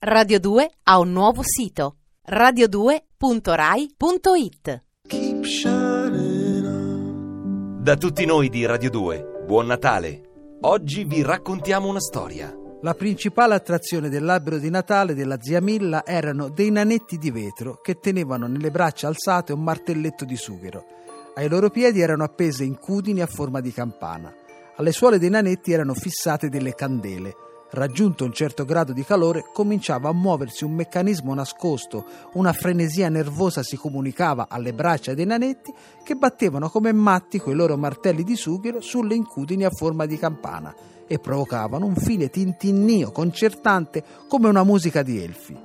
Radio 2 ha un nuovo sito radio2.rai.it. Keep shining on. Da tutti noi di Radio 2, buon Natale. Oggi vi raccontiamo una storia. La principale attrazione dell'albero di Natale della zia Milla erano dei nanetti di vetro che tenevano nelle braccia alzate un martelletto di sughero. Ai loro piedi erano appese incudini a forma di campana. Alle suole dei nanetti erano fissate delle candele. Raggiunto un certo grado di calore, cominciava a muoversi un meccanismo nascosto, una frenesia nervosa si comunicava alle braccia dei nanetti che battevano come matti coi loro martelli di sughero sulle incudini a forma di campana e provocavano un fine tintinnio concertante come una musica di elfi.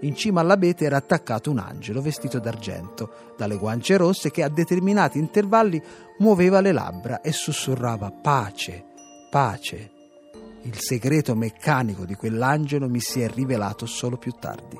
In cima all'abete era attaccato un angelo vestito d'argento, dalle guance rosse che a determinati intervalli muoveva le labbra e sussurrava pace, pace. Il segreto meccanico di quell'angelo mi si è rivelato solo più tardi.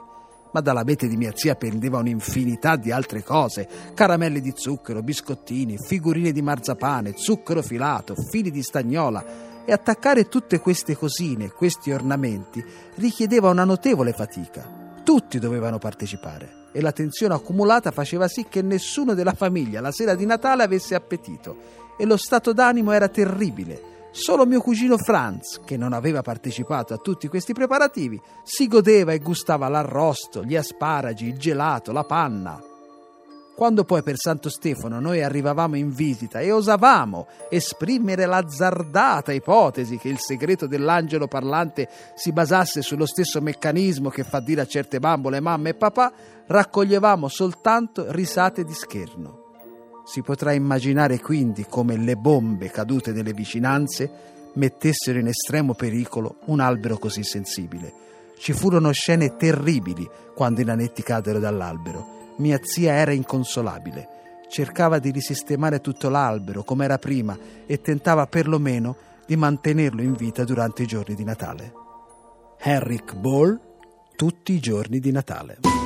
Ma dall'abete di mia zia pendeva un'infinità di altre cose: caramelle di zucchero, biscottini, figurine di marzapane, zucchero filato, fili di stagnola. E attaccare tutte queste cosine, questi ornamenti, richiedeva una notevole fatica. Tutti dovevano partecipare e la tensione accumulata faceva sì che nessuno della famiglia la sera di Natale avesse appetito e lo stato d'animo era terribile. Solo mio cugino Franz, che non aveva partecipato a tutti questi preparativi, si godeva e gustava l'arrosto, gli asparagi, il gelato, la panna. Quando poi per Santo Stefano noi arrivavamo in visita e osavamo esprimere l'azzardata ipotesi che il segreto dell'angelo parlante si basasse sullo stesso meccanismo che fa dire a certe bambole mamma e papà, raccoglievamo soltanto risate di scherno. Si potrà immaginare quindi come le bombe cadute nelle vicinanze mettessero in estremo pericolo un albero così sensibile. Ci furono scene terribili quando i nanetti caddero dall'albero. Mia zia era inconsolabile. Cercava di risistemare tutto l'albero come era prima e tentava perlomeno di mantenerlo in vita durante i giorni di Natale. Henrik Ball, tutti i giorni di Natale.